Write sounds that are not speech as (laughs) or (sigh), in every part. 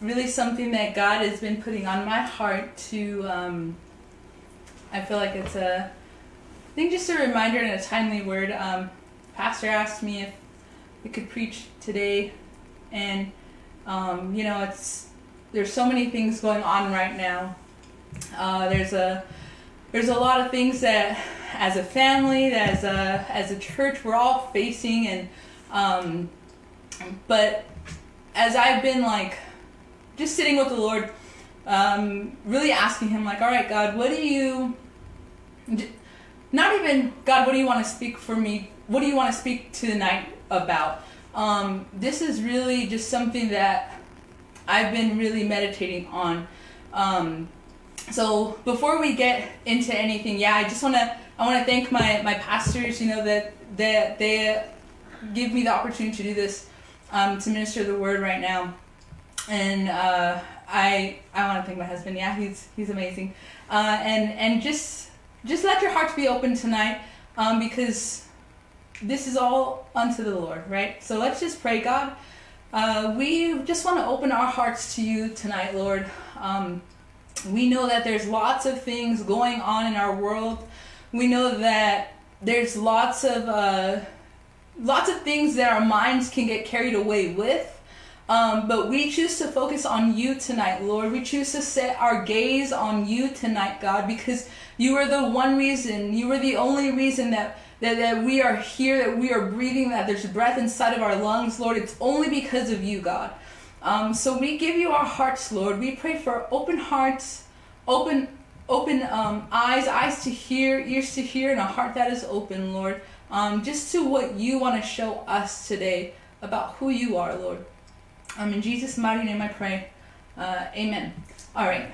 Really something that God has been putting on my heart to. Um, I feel like it's a, I think just a reminder and a timely word. Um, Pastor asked me if we could preach today, and um, you know it's there's so many things going on right now. Uh, there's a there's a lot of things that as a family, as a as a church, we're all facing, and um, but as I've been like just sitting with the Lord, um, really asking Him like, all right, God, what do you not even God, what do you want to speak for me? What do you want to speak tonight about? Um, this is really just something that I've been really meditating on. Um, so before we get into anything, yeah, I just want to I want to thank my my pastors. You know that that they give me the opportunity to do this um, to minister the word right now, and uh, I I want to thank my husband. Yeah, he's he's amazing, uh, and and just just let your hearts be open tonight, um, because this is all unto the Lord, right? So let's just pray, God. Uh, we just want to open our hearts to you tonight, Lord. Um, we know that there's lots of things going on in our world. We know that there's lots of uh, lots of things that our minds can get carried away with. Um, but we choose to focus on you tonight, Lord. We choose to set our gaze on you tonight, God, because you are the one reason, you are the only reason that that, that we are here, that we are breathing, that there's breath inside of our lungs, Lord. It's only because of you, God. Um, so we give you our hearts, Lord. We pray for open hearts, open open um, eyes, eyes to hear, ears to hear, and a heart that is open, Lord. Um, just to what you want to show us today about who you are, Lord. Um, in Jesus' mighty name I pray. Uh, amen. All right.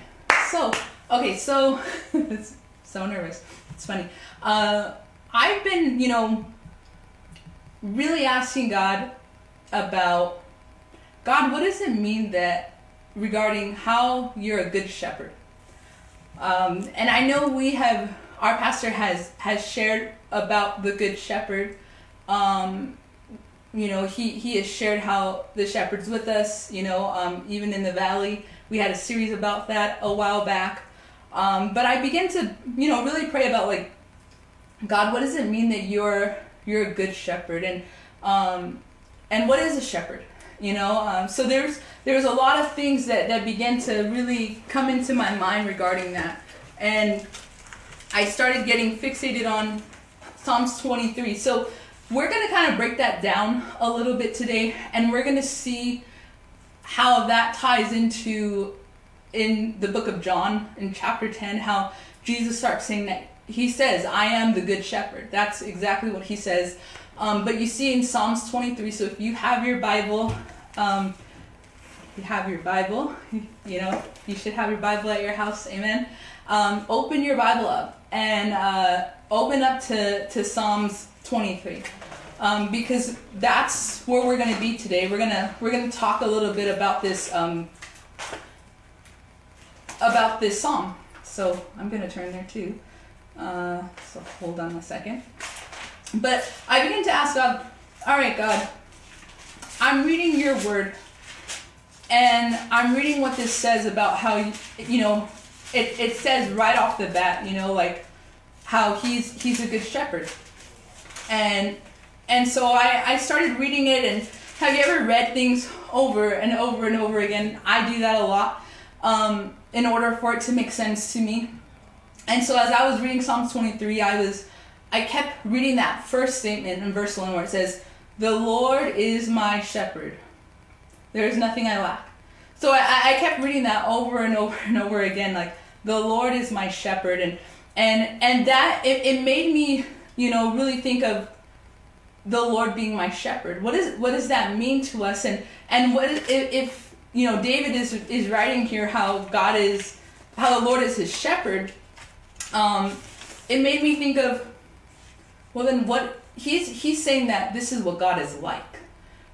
So, okay, so, (laughs) so nervous. It's funny. Uh, I've been, you know, really asking God about God, what does it mean that regarding how you're a good shepherd? Um, and I know we have our pastor has has shared about the good shepherd. Um, you know, he he has shared how the shepherd's with us. You know, um, even in the valley, we had a series about that a while back. Um, but I began to, you know, really pray about like God, what does it mean that you're you're a good shepherd, and um, and what is a shepherd? You know, um, so there's there's a lot of things that that began to really come into my mind regarding that, and I started getting fixated on Psalms 23. So we're gonna kind of break that down a little bit today, and we're gonna see how that ties into in the book of John in chapter 10 how Jesus starts saying that he says, I am the good shepherd. That's exactly what he says. Um, but you see in Psalms 23, so if you have your Bible, um, you have your Bible, (laughs) you know, you should have your Bible at your house, amen. Um, open your Bible up and uh, open up to, to Psalms 23. Um, because that's where we're going to be today. We're gonna we're gonna talk a little bit about this um, about this psalm. So I'm gonna turn there too. Uh, so hold on a second. But I begin to ask God, all right, God, I'm reading your word and I'm reading what this says about how, you, you know, it, it says right off the bat, you know, like how he's, he's a good shepherd. And, and so I, I started reading it and have you ever read things over and over and over again? I do that a lot um, in order for it to make sense to me. And so as I was reading psalm 23, I was I kept reading that first statement in verse 1 where it says, "The Lord is my shepherd. There is nothing I lack. So I, I kept reading that over and over and over again, like the Lord is my shepherd, and and and that it, it made me, you know, really think of the Lord being my shepherd. What is what does that mean to us? And and what if, if you know David is is writing here how God is how the Lord is his shepherd? Um, it made me think of well then what he's he's saying that this is what God is like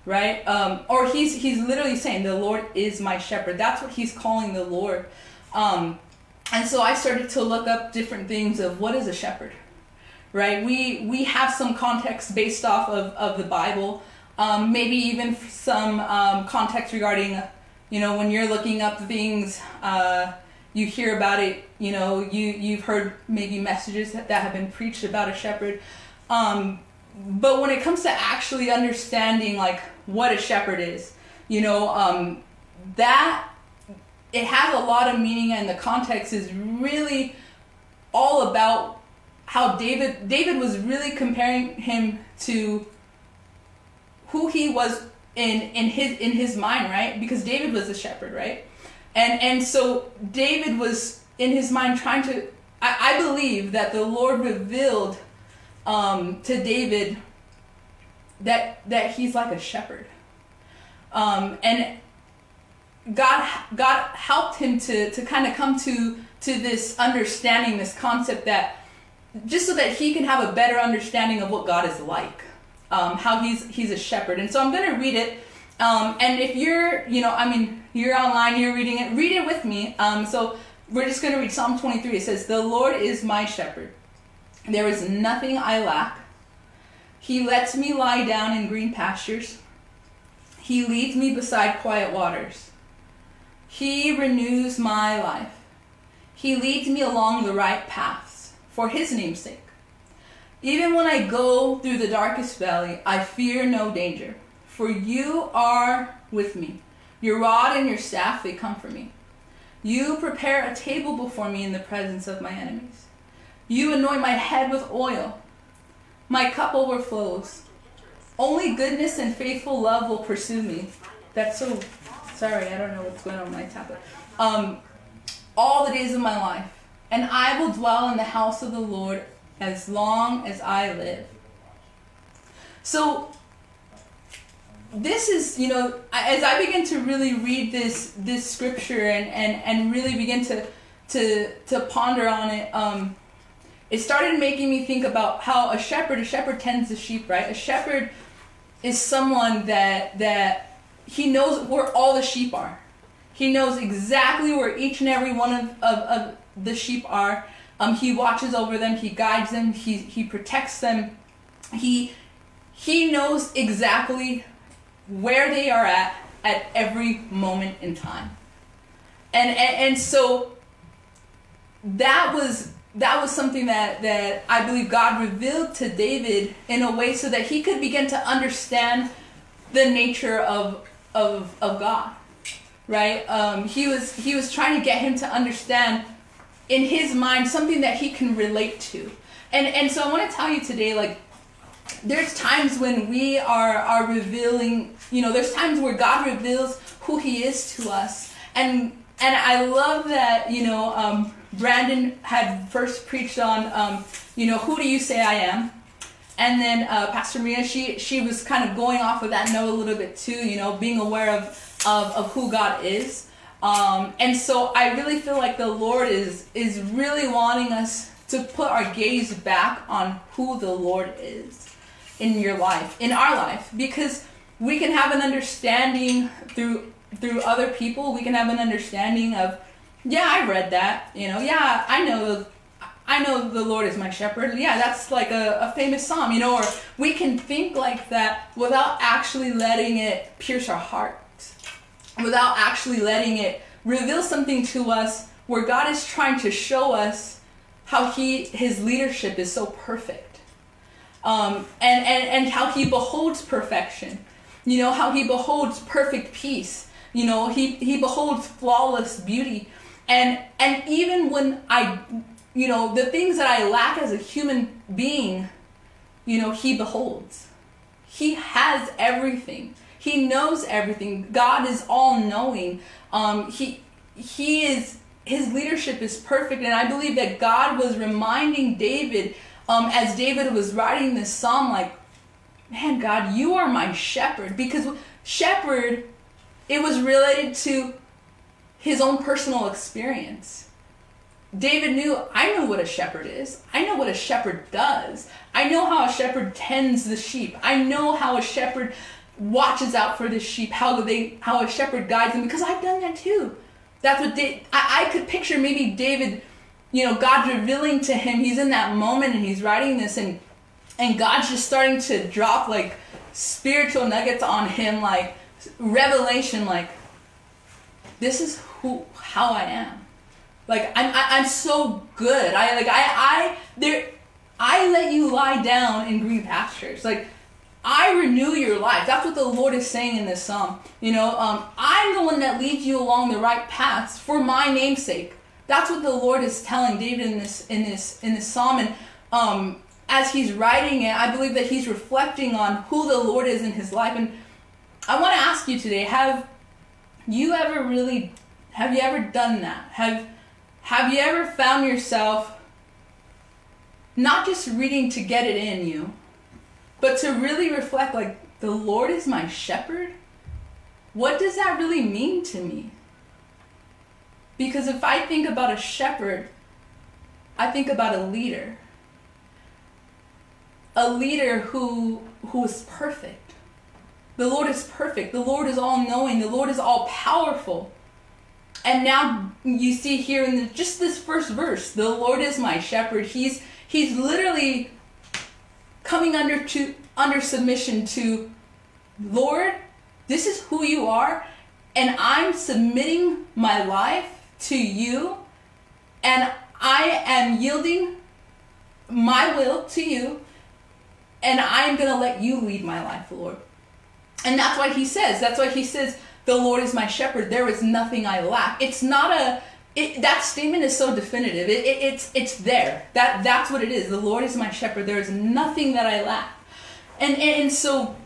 right um, or he's he's literally saying the lord is my shepherd that's what he's calling the lord um, and so i started to look up different things of what is a shepherd right? We we have some context based off of, of the bible. Um, maybe even some um, context regarding you know when you're looking up things uh, you hear about it you know you you've heard maybe messages that, that have been preached about a shepherd. Um, but when it comes to actually understanding like what a shepherd is you know um, that it has a lot of meaning and the context is really all about how david david was really comparing him to who he was in in his in his mind right? Because david was a shepherd right? And and so david was in his mind trying to i, I believe that the lord revealed um, to David that that he's like a shepherd, um, and God God helped him to to kind of come to to this understanding, this concept that just so that he can have a better understanding of what God is like, um, how he's he's a shepherd. And so I'm going to read it. Um, and if you're, you know, I mean, you're online, you're reading it, read it with me. Um, so we're just going to read Psalm 23. It says, "The Lord is my shepherd." There is nothing I lack. He lets me lie down in green pastures. He leads me beside quiet waters. He renews my life. He leads me along the right paths for his name's sake. Even when I go through the darkest valley, I fear no danger, for you are with me. Your rod and your staff, they comfort me. You prepare a table before me in the presence of my enemies. You anoint my head with oil. My cup overflows. Only goodness and faithful love will pursue me. That's so. Sorry, I don't know what's going on with my tablet. Um, all the days of my life, and I will dwell in the house of the Lord as long as I live. So, this is, you know, as I begin to really read this this scripture and and and really begin to to to ponder on it, um, it started making me think about how a shepherd, a shepherd tends the sheep, right? A shepherd is someone that that he knows where all the sheep are. He knows exactly where each and every one of, of, of the sheep are. Um, he watches over them, he guides them, he, he protects them. He he knows exactly where they are at at every moment in time. And and, and so that was that was something that, that I believe God revealed to David in a way so that he could begin to understand the nature of, of, of God. Right? Um, he was he was trying to get him to understand in his mind something that he can relate to. And and so I want to tell you today, like there's times when we are are revealing, you know, there's times where God reveals who He is to us, and and I love that, you know, um, Brandon had first preached on, um, you know, who do you say I am? And then uh, Pastor Maria, she she was kind of going off of that note a little bit too, you know, being aware of of, of who God is. Um, and so I really feel like the Lord is is really wanting us to put our gaze back on who the Lord is in your life, in our life, because we can have an understanding through through other people. We can have an understanding of yeah, I read that. You know, yeah, I know. I know the Lord is my shepherd. Yeah, that's like a, a famous psalm, you know, or we can think like that without actually letting it pierce our hearts, without actually letting it reveal something to us where God is trying to show us how he his leadership is so perfect. Um, and, and, and how he beholds perfection. You know, how he beholds perfect peace. You know, he, he beholds flawless beauty and and even when i you know the things that i lack as a human being you know he beholds he has everything He knows everything. God is all knowing. Um, he he is his leadership is perfect, and I believe that God was reminding David um, as David was writing this psalm, like, man, God, you are my shepherd, because shepherd, it was related to his own personal experience. David knew, I know what a shepherd is. I know what a shepherd does. I know how a shepherd tends the sheep. I know how a shepherd watches out for the sheep, how they how a shepherd guides them because I've done that too. That's what I, I could picture maybe David, you know, God revealing to him. He's in that moment and he's writing this and and God's just starting to drop like spiritual nuggets on him like revelation like this is who how I am. Like I'm I, am i am so good. I like I I there I let you lie down in green pastures. Like I renew your life. That's what the Lord is saying in this psalm. You know, um, I'm the one that leads you along the right paths for my namesake. That's what the Lord is telling David in this in this in this psalm. And um, as he's writing it, I believe that he's reflecting on who the Lord is in his life. And I want to ask you today: Have you ever really have you ever done that? Have have you ever found yourself not just reading to get it in you? But to really reflect, like, the Lord is my shepherd, what does that really mean to me? Because if I think about a shepherd, I think about a leader. A leader who who is perfect. The Lord is perfect. The Lord is all knowing. The Lord is all powerful. And now you see here in the, just this first verse, the Lord is my shepherd. He's he's literally coming under to under submission to Lord, this is who you are, and I'm submitting my life to you, and I am yielding my will to you, and I'm gonna let you lead my life, Lord. And that's why he says, that's why he says, the Lord is my shepherd, there is nothing I lack. It's not a it, that statement is so definitive. It, it, it's it's there. That that's what it is. The Lord is my shepherd. There is nothing that I lack. And, and so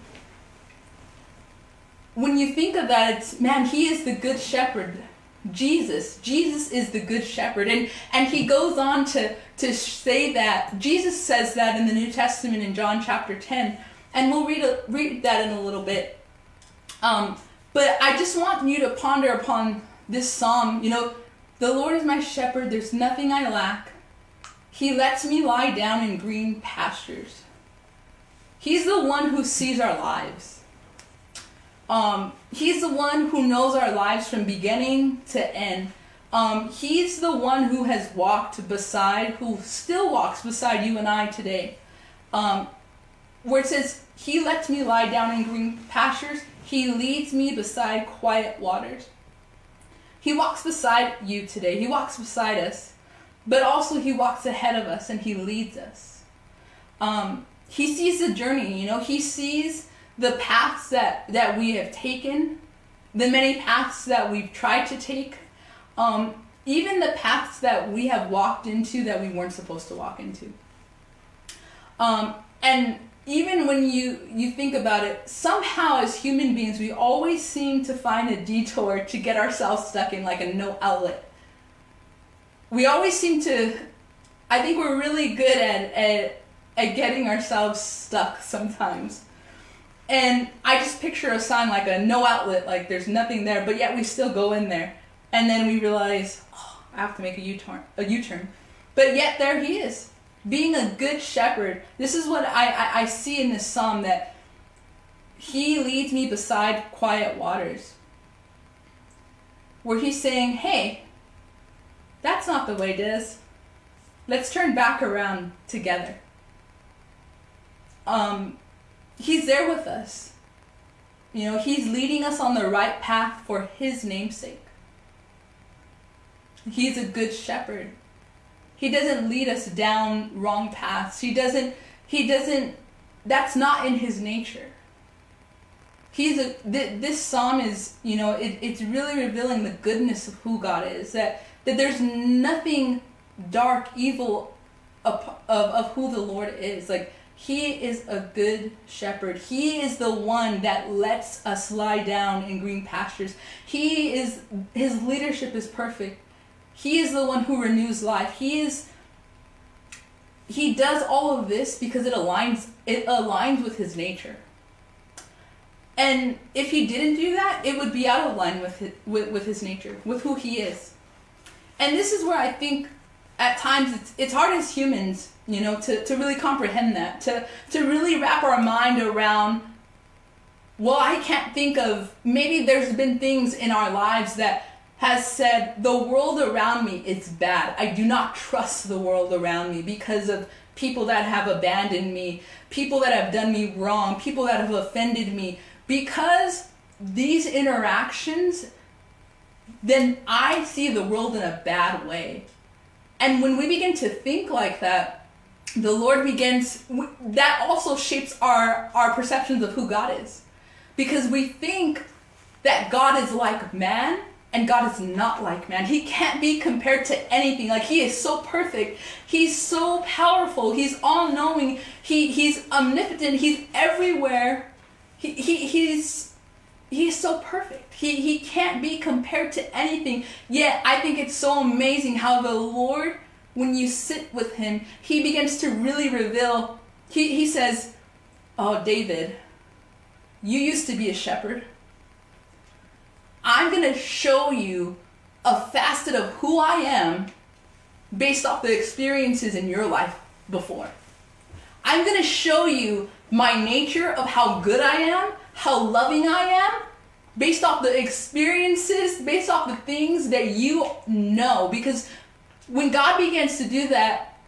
when you think of that, it's man, He is the good shepherd. Jesus, Jesus is the good shepherd, and and He goes on to to say that Jesus says that in the New Testament in John chapter ten, and we'll read a, read that in a little bit. Um, but I just want you to ponder upon this psalm. You know the Lord is my shepherd, there's nothing I lack. He lets me lie down in green pastures. He's the one who sees our lives. Um, he's the one who knows our lives from beginning to end. Um, he's the one who has walked beside, who still walks beside you and I today. Um, where it says, He lets me lie down in green pastures, He leads me beside quiet waters. He walks beside you today. He walks beside us, but also He walks ahead of us and He leads us. Um, he sees the journey, you know, He sees the paths that, that we have taken, the many paths that we've tried to take, um, even the paths that we have walked into that we weren't supposed to walk into. Um, and even when you you think about it somehow as human beings we always seem to find a detour to get ourselves stuck in like a no outlet. We always seem to i think we're really good at at, at getting ourselves stuck sometimes. And i just picture a sign like a no outlet like there's nothing there but yet we still go in there. And then we realize oh, i have to make a u-turn a u-turn. But yet there he is being a good shepherd. This is what I, I, I see in this psalm that he leads me beside quiet waters. Where he's saying, hey, that's not the way it is. Let's turn back around together. Um, he's there with us. You know, he's leading us on the right path for his namesake. He's a good shepherd. He doesn't lead us down wrong paths. He doesn't he doesn't that's not in his nature. He's a th- this psalm is, you know, it, it's really revealing the goodness of who God is. That that there's nothing dark, evil of, of, of who the Lord is. Like He is a good shepherd. He is the one that lets us lie down in green pastures. He is his leadership is perfect. He is the one who renews life. He is he does all of this because it aligns it aligns with his nature. And if he didn't do that, it would be out of line with his, with, with his nature, with who he is. And this is where I think at times it's, it's hard as humans, you know, to, to really comprehend that, to, to really wrap our mind around, well, I can't think of, maybe there's been things in our lives that has said, the world around me is bad. I do not trust the world around me because of people that have abandoned me, people that have done me wrong, people that have offended me, because these interactions, then I see the world in a bad way. And when we begin to think like that, the Lord begins, that also shapes our, our perceptions of who God is. Because we think that God is like man, and God is not like man. He can't be compared to anything. Like he is so perfect. He's so powerful. He's all knowing. He he's omnipotent. He's everywhere he, he he's he's so perfect. He he can't be compared to anything. Yet I think it's so amazing how the Lord, when you sit with him, he begins to really reveal. He he says, "Oh David, you used to be a shepherd. I'm gonna show you a facet of who I am based off the experiences in your life before. I'm gonna show you my nature of how good I am, how loving I am, based off the experiences, based off the things that you know. Because when God begins to do that,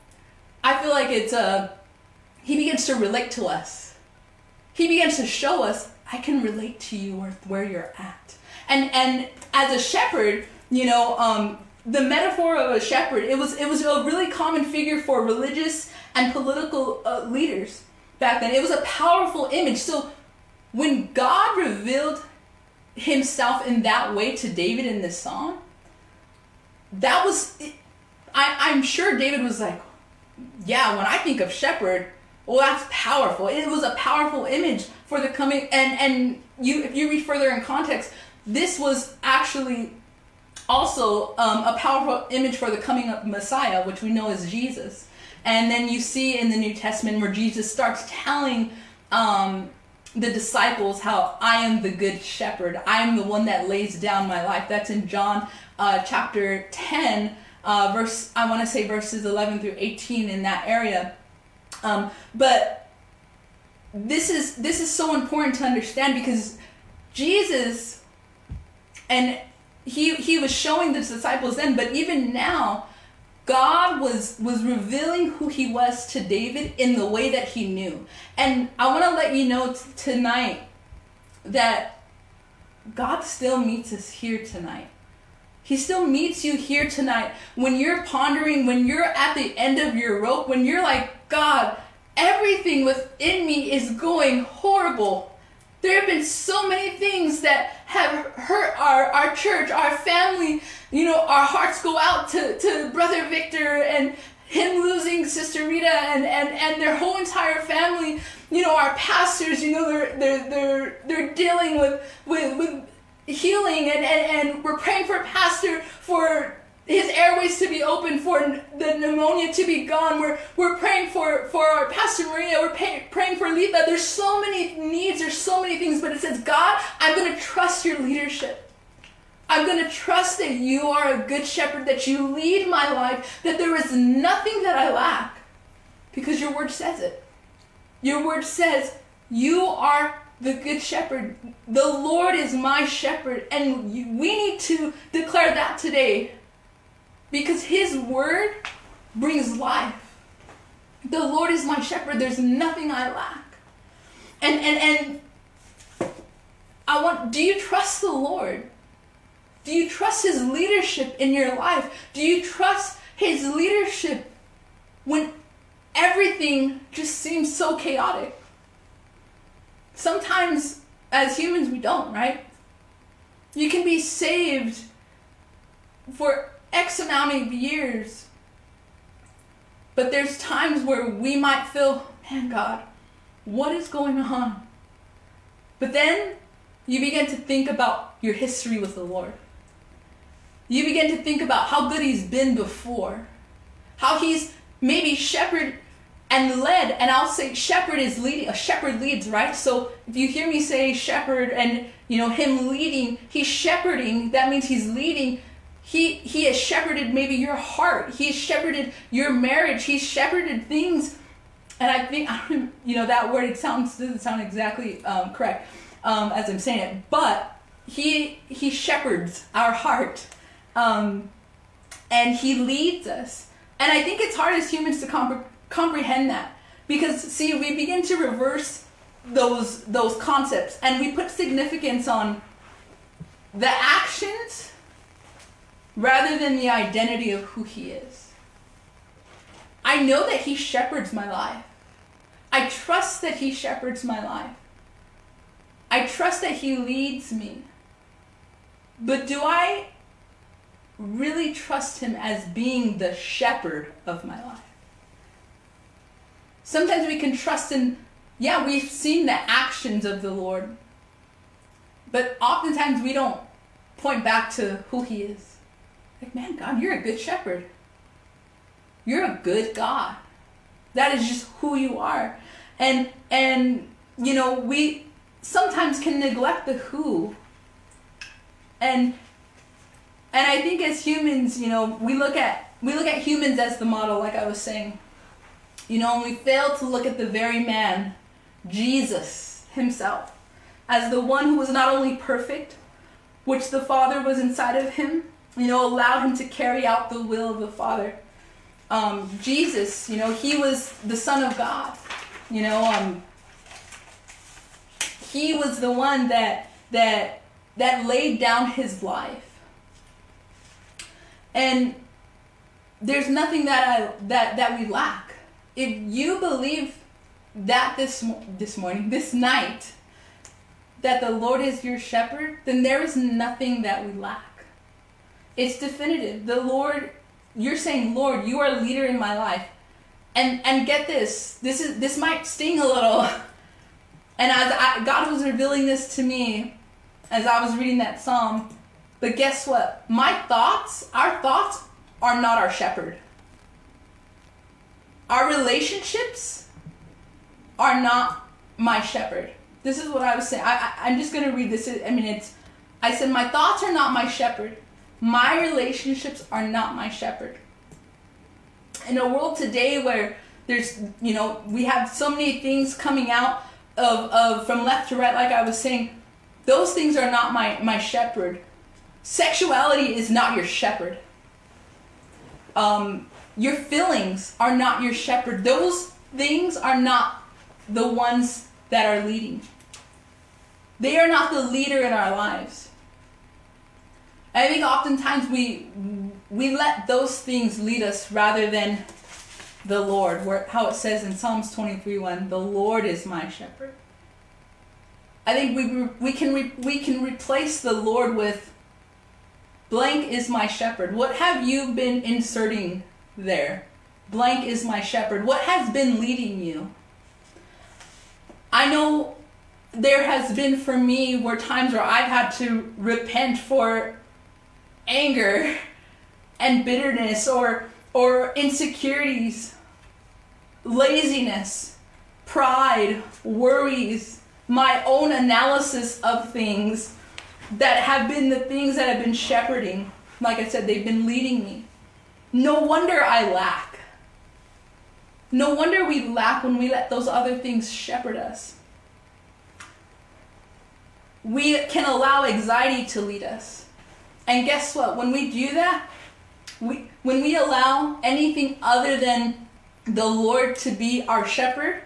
I feel like it's a, uh, He begins to relate to us. He begins to show us, I can relate to you where you're at. And and as a shepherd, you know, um, the metaphor of a shepherd, it was it was a really common figure for religious and political uh, leaders back then. It was a powerful image. So when God revealed himself in that way to David in this song, that was, I, I'm sure David was like, yeah, when I think of shepherd, well, that's powerful. It was a powerful image for the coming, and and you, if you read further in context, this was actually also um, a powerful image for the coming of Messiah, which we know is Jesus. And then you see in the New Testament where Jesus starts telling um, the disciples how I am the good shepherd. I am the one that lays down my life. That's in John uh, chapter 10, uh, verse, I want to say verses 11 through 18 in that area. Um, but this is this is so important to understand because Jesus and he he was showing the disciples then, but even now God was was revealing who he was to David in the way that he knew. And I want to let you know t- tonight that God still meets us here tonight. He still meets you here tonight when you're pondering, when you're at the end of your rope, when you're like, God, everything within me is going horrible. There have been so many things that have hurt our, our church, our family. You know, our hearts go out to, to Brother Victor and him losing Sister Rita and, and, and their whole entire family. You know, our pastors, you know, they're they're they're they're dealing with with, with healing and, and, and we're praying for Pastor for his airways to be open, for the pneumonia to be gone. We're, we're praying for, for our Pastor Maria. We're pay, praying for Letha. There's so many needs. There's so many things. But it says, God, I'm going to trust your leadership. I'm going to trust that you are a good shepherd, that you lead my life, that there is nothing that I lack. Because your word says it. Your word says, you are the good shepherd. The Lord is my shepherd. And we need to declare that today because his word brings life. The Lord is my shepherd. There's nothing I lack. And and and I want do you trust the Lord? Do you trust his leadership in your life? Do you trust his leadership when everything just seems so chaotic? Sometimes as humans we don't, right? You can be saved for X amount of years. But there's times where we might feel man, God, what is going on? But then you begin to think about your history with the Lord. You begin to think about how good He's been before, how He's maybe shepherd and led, and I'll say shepherd is leading. A shepherd leads, right? So if you hear me say shepherd and you know him leading, he's shepherding. That means he's leading. He he has shepherded maybe your heart. He's shepherded your marriage. He's shepherded things, and I think I'm (laughs) you know that word. It sounds doesn't sound exactly um, correct um, as I'm saying it, but he he shepherds our heart, um, and he leads us. And I think it's hard as humans to comprehend comprehend that because see we begin to reverse those those concepts and we put significance on the actions rather than the identity of who he is. I know that he shepherds my life. I trust that he shepherds my life. I trust that he leads me. But do i really trust him as being the shepherd of my life? Sometimes we can trust in, yeah, we've seen the actions of the Lord, but oftentimes we don't point back to who He is. Like, man, God, you're a good shepherd. You're a good God. That is just who you are. And and you know, we sometimes can neglect the who. And and I think as humans, you know, we look at we look at humans as the model, like I was saying. You know, and we fail to look at the very man, Jesus himself, as the one who was not only perfect, which the Father was inside of him, you know, allowed him to carry out the will of the Father. Um, Jesus, you know, he was the Son of God. You know, um, he was the one that that that laid down his life. And there's nothing that I that that we lack if you believe that this this morning, this night, that the Lord is your shepherd, then there is nothing that we lack. It's definitive. The Lord, you're saying, Lord, you are a leader in my life. And and get this, this is this might sting a little. (laughs) And as I, God was revealing this to me as I was reading that psalm, but guess what? My thoughts, our thoughts are not our shepherd. Our relationships are not my shepherd. This is what I was saying. I, I, am just going to read this. I mean, it's, I said, my thoughts are not my shepherd. My relationships are not my shepherd. In a world today where there's, you know, we have so many things coming out of, of from left to right, like I was saying, those things are not my, my shepherd. Sexuality is not your shepherd. Um, your feelings are not your shepherd. Those things are not the ones that are leading. They are not the leader in our lives. I think oftentimes we we let those things lead us rather than the Lord, where how it says in Psalms 23 1, the Lord is my shepherd. I think we we can re, we can replace the Lord with blank is my shepherd. What have you been inserting there. Blank is my shepherd. What has been leading you? I know there has been for me where times where I've had to repent for anger and bitterness or or insecurities, laziness, pride, worries, my own analysis of things that have been the things that have been shepherding. Like I said, they've been leading me. No wonder I lack. No wonder we lack when we let those other things shepherd us. We can allow anxiety to lead us. And guess what? When we do that, we, when we allow anything other than the Lord to be our shepherd,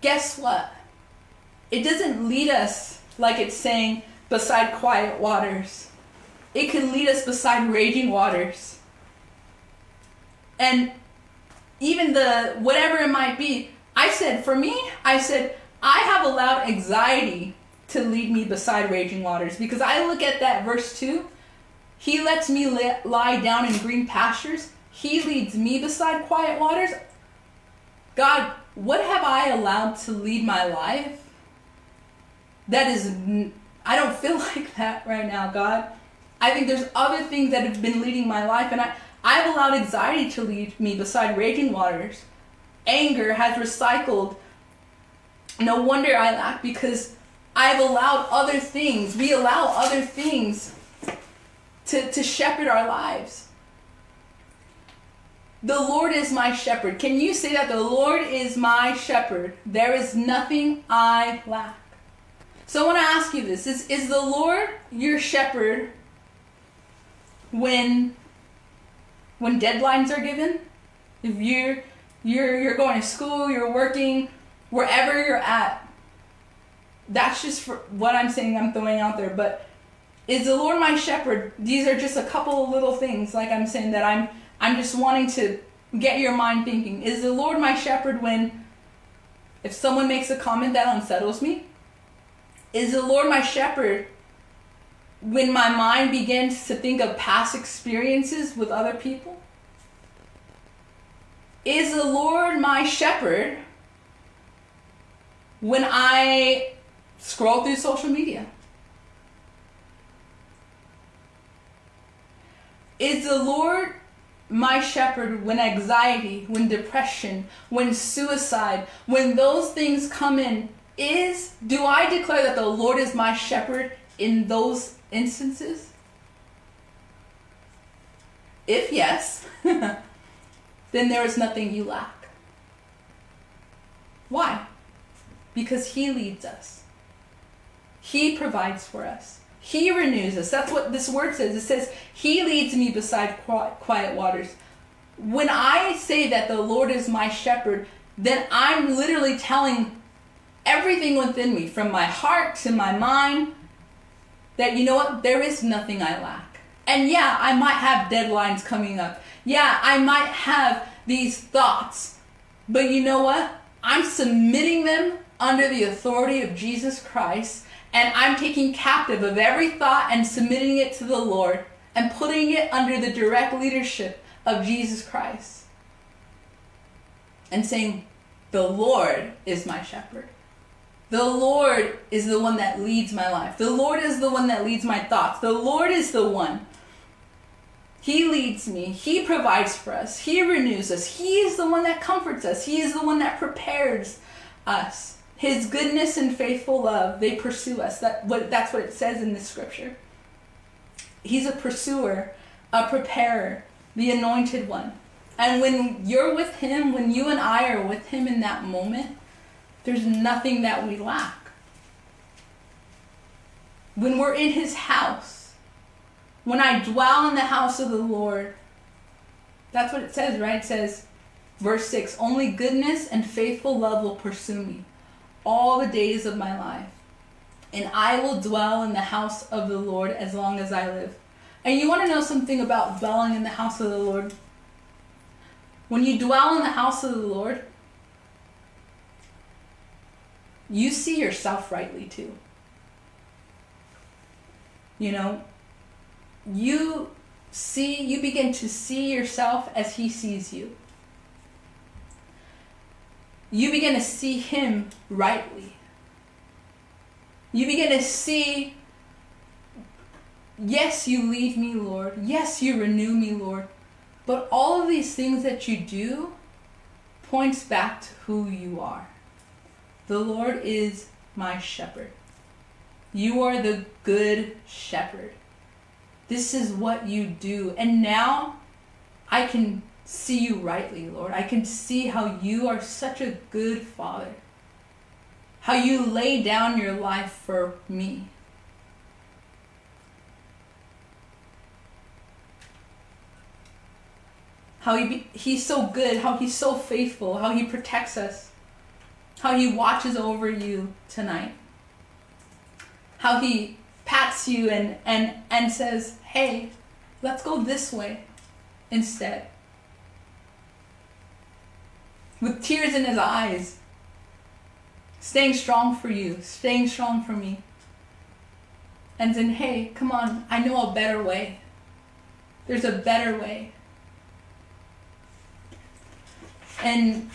guess what? It doesn't lead us like it's saying beside quiet waters. It can lead us beside raging waters and even the whatever it might be i said for me i said i have allowed anxiety to lead me beside raging waters because i look at that verse 2 he lets me lie down in green pastures he leads me beside quiet waters god what have I allowed to lead my life? That is, I don't feel (laughs) like that right now, God. I think there's other things that have been leading my life, and I, I've allowed anxiety to lead me beside raging waters. Anger has recycled. No wonder I lack because I've allowed other things, we allow other things to, to shepherd our lives. The Lord is my shepherd. Can you say that? The Lord is my shepherd. There is nothing I lack. So I want to ask you this is, is the Lord your shepherd when when deadlines are given? If you're you're you're going to school, you're working, wherever you're at. That's just for what I'm saying I'm throwing out there, but is the Lord my shepherd? These are just a couple of little things like I'm saying that I'm I'm just wanting to get your mind thinking. Is the Lord my shepherd when if someone makes a comment that unsettles me? Is the Lord my shepherd when my mind begins to think of past experiences with other people? Is the Lord my shepherd when I scroll through social media? Is the Lord my shepherd when anxiety, when depression, when suicide, when those things come in, is do I declare that the Lord is my shepherd in those instances? If yes, (laughs) then there is nothing you lack. Why? Because He leads us, He provides for us. He renews us. That's what this word says. It says, He leads me beside quiet waters. When I say that the Lord is my shepherd, then I'm literally telling everything within me, from my heart to my mind, that you know what? There is nothing I lack. And yeah, I might have deadlines coming up. Yeah, I might have these thoughts. But you know what? I'm submitting them under the authority of Jesus Christ and I'm taking captive of every thought and submitting it to the Lord and putting it under the direct leadership of Jesus Christ. And saying, The Lord is my shepherd. The Lord is the one that leads my life. The Lord is the one that leads my thoughts. The Lord is the one. He leads me. He provides for us. He renews us. He is the one that comforts us. He is the one that prepares us. His goodness and faithful love, they pursue us. That what that's what it says in this scripture. He's a pursuer, a preparer, the anointed one. And when you're with him, when you and I are with him in that moment, there's nothing that we lack. When we're in his house, when I dwell in the house of the Lord, that's what it says, right? It says, verse 6 Only goodness and faithful love will pursue me all the days of my life, and I will dwell in the house of the Lord as long as I live. And you want to know something about dwelling in the house of the Lord? When you dwell in the house of the Lord, you see yourself rightly too. You know, you see, you begin to see yourself as He sees you you begin to see Him rightly. You begin to see, yes, you lead me, Lord. Yes, you renew me, Lord. But all of these things that you do points back to who you are. The Lord is my shepherd. You are the good shepherd. This is what you do. And now I can see you rightly, Lord. I can see how you are such a good Father. How you lay down your life for me. How he be, he's so good, how he's so faithful, how he protects us, how he watches over you tonight. How he pats you and, and, and says, hey, let's go this way instead with tears in his eyes, staying strong for you, staying strong for me. And then, hey, come on, I know a better way. There's a better way. And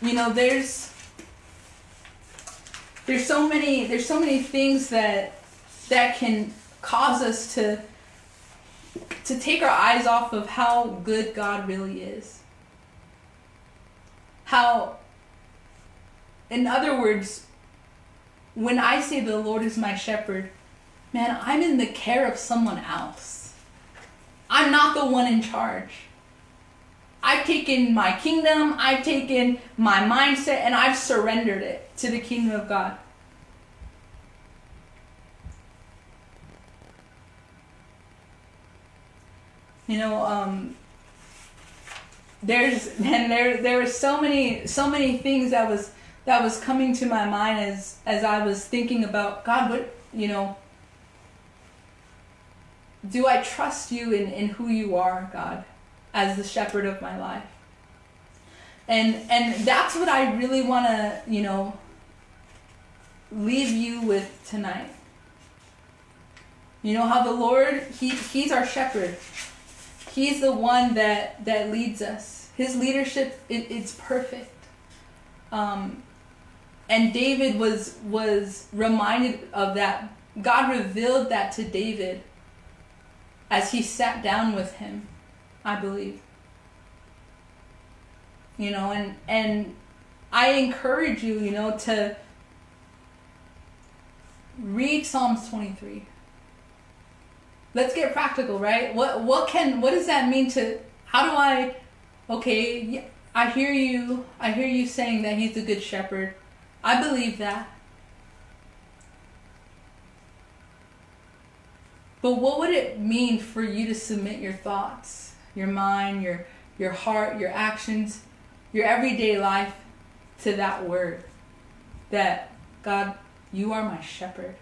you know, there's there's so many there's so many things that that can cause us to to take our eyes off of how good God really is. How in other words, when I say the Lord is my shepherd, man, I'm in the care of someone else. I'm not the one in charge. I've taken my kingdom, I've taken my mindset, and I've surrendered it to the kingdom of God. You know, um, there's (laughs) and there there were so many so many things that was that was coming to my mind as as I was thinking about God. What you know, do I trust you in in who you are, God? as the shepherd of my life. And and that's what I really want to, you know, leave you with tonight. You know how the Lord, he he's our shepherd. He's the one that that leads us. His leadership it, it's perfect. Um, and David was was reminded of that. God revealed that to David as he sat down with him I believe. You know, and and I encourage you, you know, to read Psalms 23. Let's get practical, right? What what can what does that mean to how do I okay, I hear you. I hear you saying that he's a good shepherd. I believe that. But what would it mean for you to submit your thoughts? your mind, your your heart, your actions, your everyday life to that word. That God, you are my shepherd.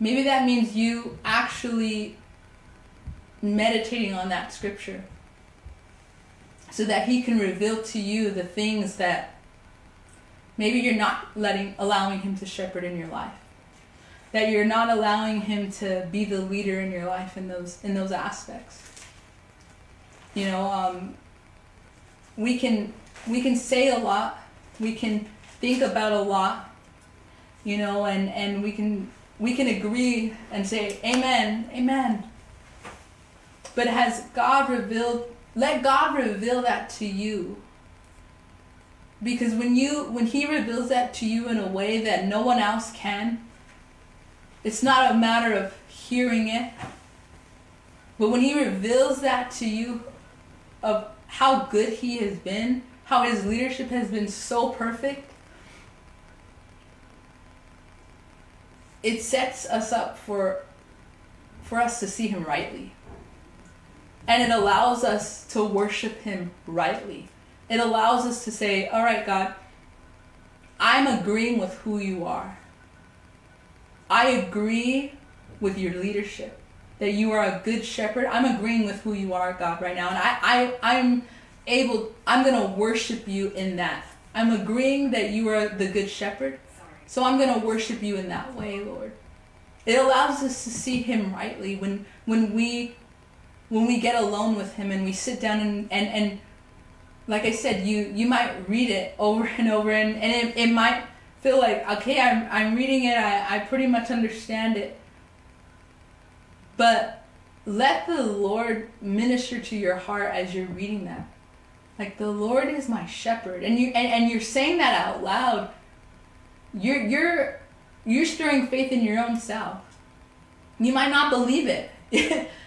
Maybe that means you actually meditating on that scripture so that he can reveal to you the things that maybe you're not letting allowing him to shepherd in your life. That you're not allowing him to be the leader in your life in those in those aspects. You know um, we can we can say a lot. We can think about a lot you know and and we can we can agree and say amen amen but has god revealed let god reveal that to you because when you when he reveals that to you in a way that no one else can it's not a matter of hearing it. But when he reveals that to you of how good he has been, how his leadership has been so perfect, it sets us up for for us to see him rightly. And it allows us to worship him rightly. It allows us to say, "All right, God, I'm agreeing with who you are. I agree with your leadership that you are a good shepherd. I'm agreeing with who you are, God, right now. And I, I I'm able I'm gonna worship you in that. I'm agreeing that you are the good shepherd. So I'm gonna worship you in that way, Lord. It allows us to see him rightly when when we when we get alone with him and we sit down and, and, and like I said, you you might read it over (laughs) and over and, and it, it might feel like okay i'm, I'm reading it I, I pretty much understand it. But let the lord minister to your heart as you're reading that. Like the lord is my shepherd. And you and, and you're saying that out loud you're you're you're stirring faith in your own self. You might not believe it. (laughs)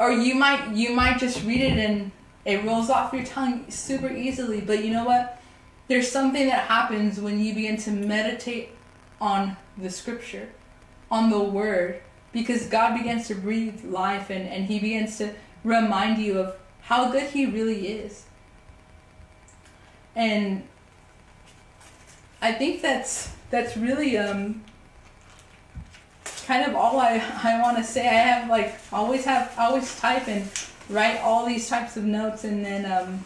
Or you might you might just read it and it rolls off your tongue super easily but you know what? There's something that happens when you begin to meditate on the scripture, on the word, because God begins to breathe life and, and He begins to remind you of how good He really is. And I think that's that's really um, kind of all I, (laughs) I want to say. I have like always have always type and write all these types of notes and then um,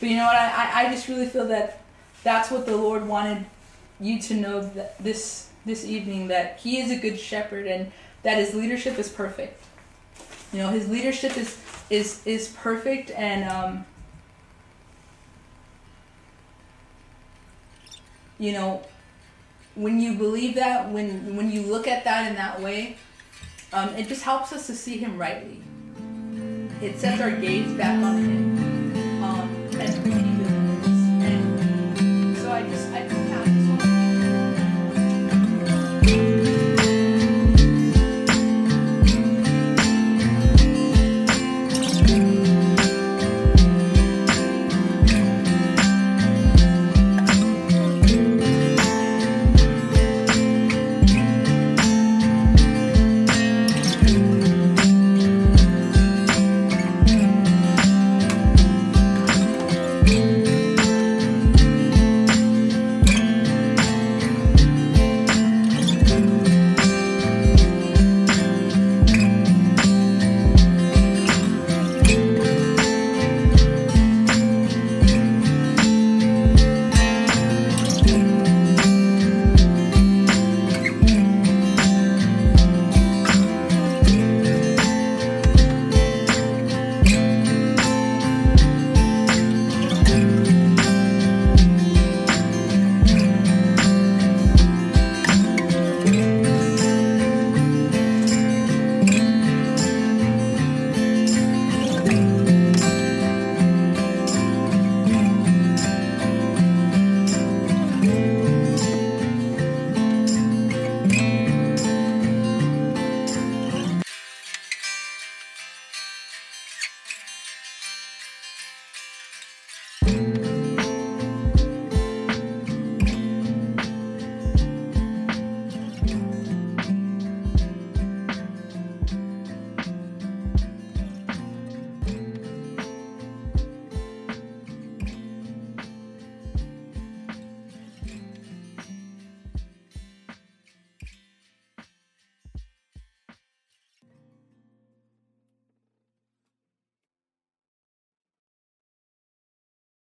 but you know what? I, I just really feel that that's what the Lord wanted you to know that this this evening that He is a good shepherd and that His leadership is perfect. You know, his leadership is is is perfect, and um, you know, when you believe that, when when you look at that in that way, um, it just helps us to see him rightly. It sets our gaze back on him,